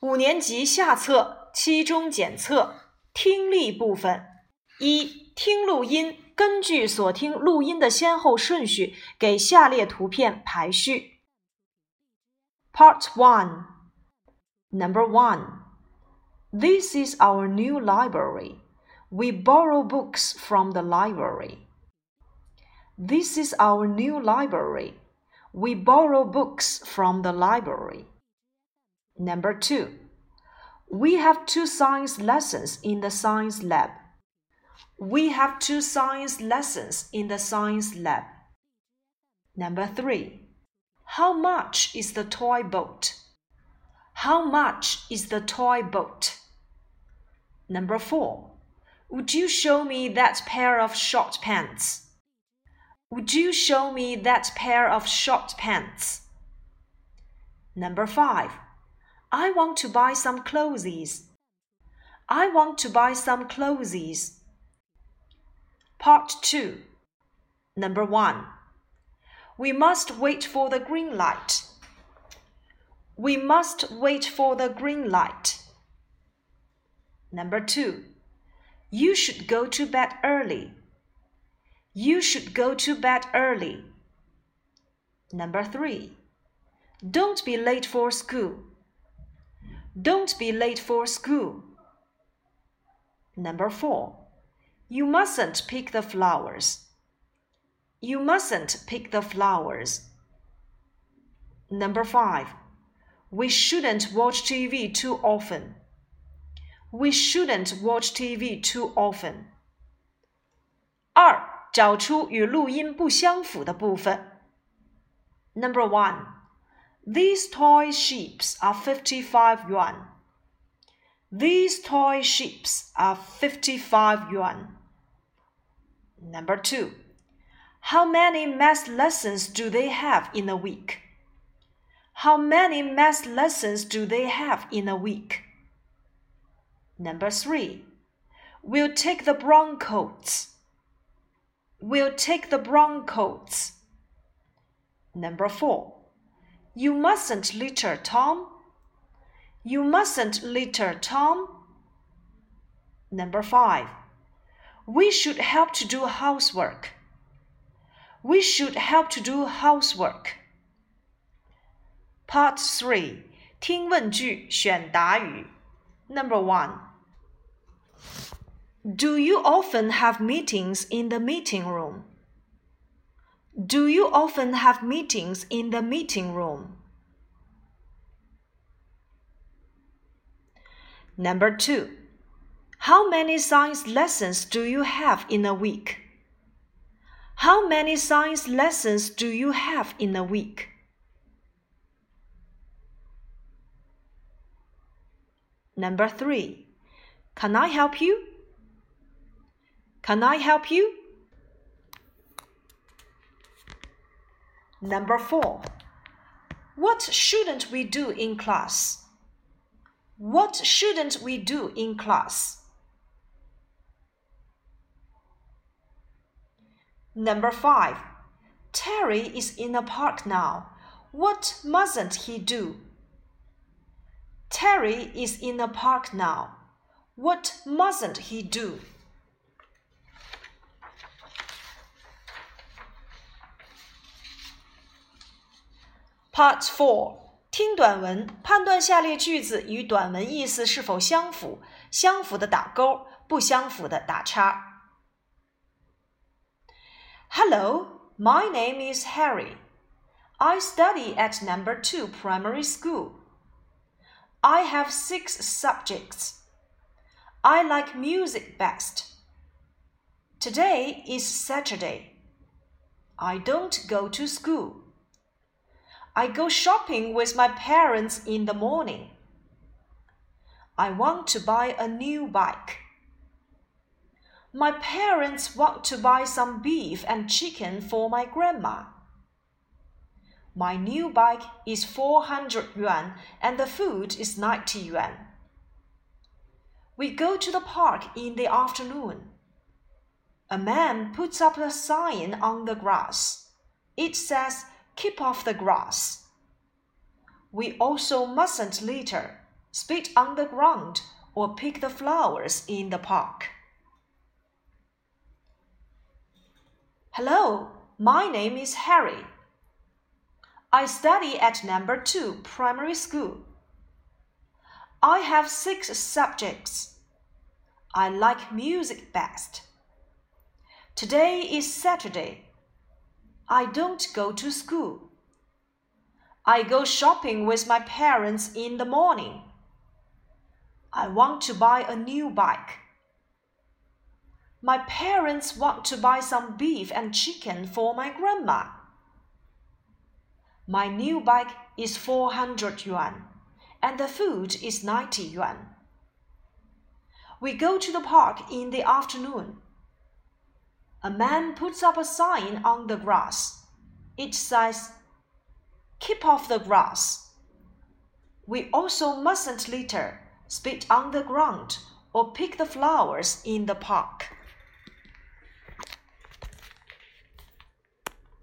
五年级下册期中检测听力部分：一、听录音，根据所听录音的先后顺序，给下列图片排序。Part One Number One This is our new library. We borrow books from the library. This is our new library. We borrow books from the library. Number two, we have two science lessons in the science lab. We have two science lessons in the science lab. Number three, how much is the toy boat? How much is the toy boat? Number four, would you show me that pair of short pants? Would you show me that pair of short pants? Number five, I want to buy some clothes. I want to buy some clothes. Part 2. Number 1. We must wait for the green light. We must wait for the green light. Number 2. You should go to bed early. You should go to bed early. Number 3. Don't be late for school. Don't be late for school. Number four, you mustn't pick the flowers. You mustn't pick the flowers. Number five, we shouldn't watch TV too often. We shouldn't watch TV too often. 二，找出与录音不相符的部分。Number one. These toy ships are 55 yuan. These toy ships are 55 yuan. Number two, how many math lessons do they have in a week? How many math lessons do they have in a week? Number three, we'll take the brown coats. We'll take the brown coats. Number four, you mustn't litter, Tom. You mustn't litter, Tom. Number five. We should help to do housework. We should help to do housework. Part 3. 听问句选答语 Number 1. Do you often have meetings in the meeting room? Do you often have meetings in the meeting room? Number two, how many science lessons do you have in a week? How many science lessons do you have in a week? Number three, can I help you? Can I help you? Number four. What shouldn't we do in class? What shouldn't we do in class? Number five. Terry is in the park now. What mustn't he do? Terry is in the park now. What mustn't he do? Part Four，听短文，判断下列句子与短文意思是否相符，相符的打勾，不相符的打叉。Hello, my name is Harry. I study at number two primary school. I have six subjects. I like music best. Today is Saturday. I don't go to school. I go shopping with my parents in the morning. I want to buy a new bike. My parents want to buy some beef and chicken for my grandma. My new bike is 400 yuan and the food is 90 yuan. We go to the park in the afternoon. A man puts up a sign on the grass. It says, Keep off the grass. We also mustn't litter. spit on the ground, or pick the flowers in the park. Hello, my name is Harry. I study at number two primary school. I have six subjects. I like music best. Today is Saturday. I don't go to school. I go shopping with my parents in the morning. I want to buy a new bike. My parents want to buy some beef and chicken for my grandma. My new bike is 400 yuan, and the food is 90 yuan. We go to the park in the afternoon. A man puts up a sign on the grass. It says, Keep off the grass. We also mustn't litter, spit on the ground, or pick the flowers in the park.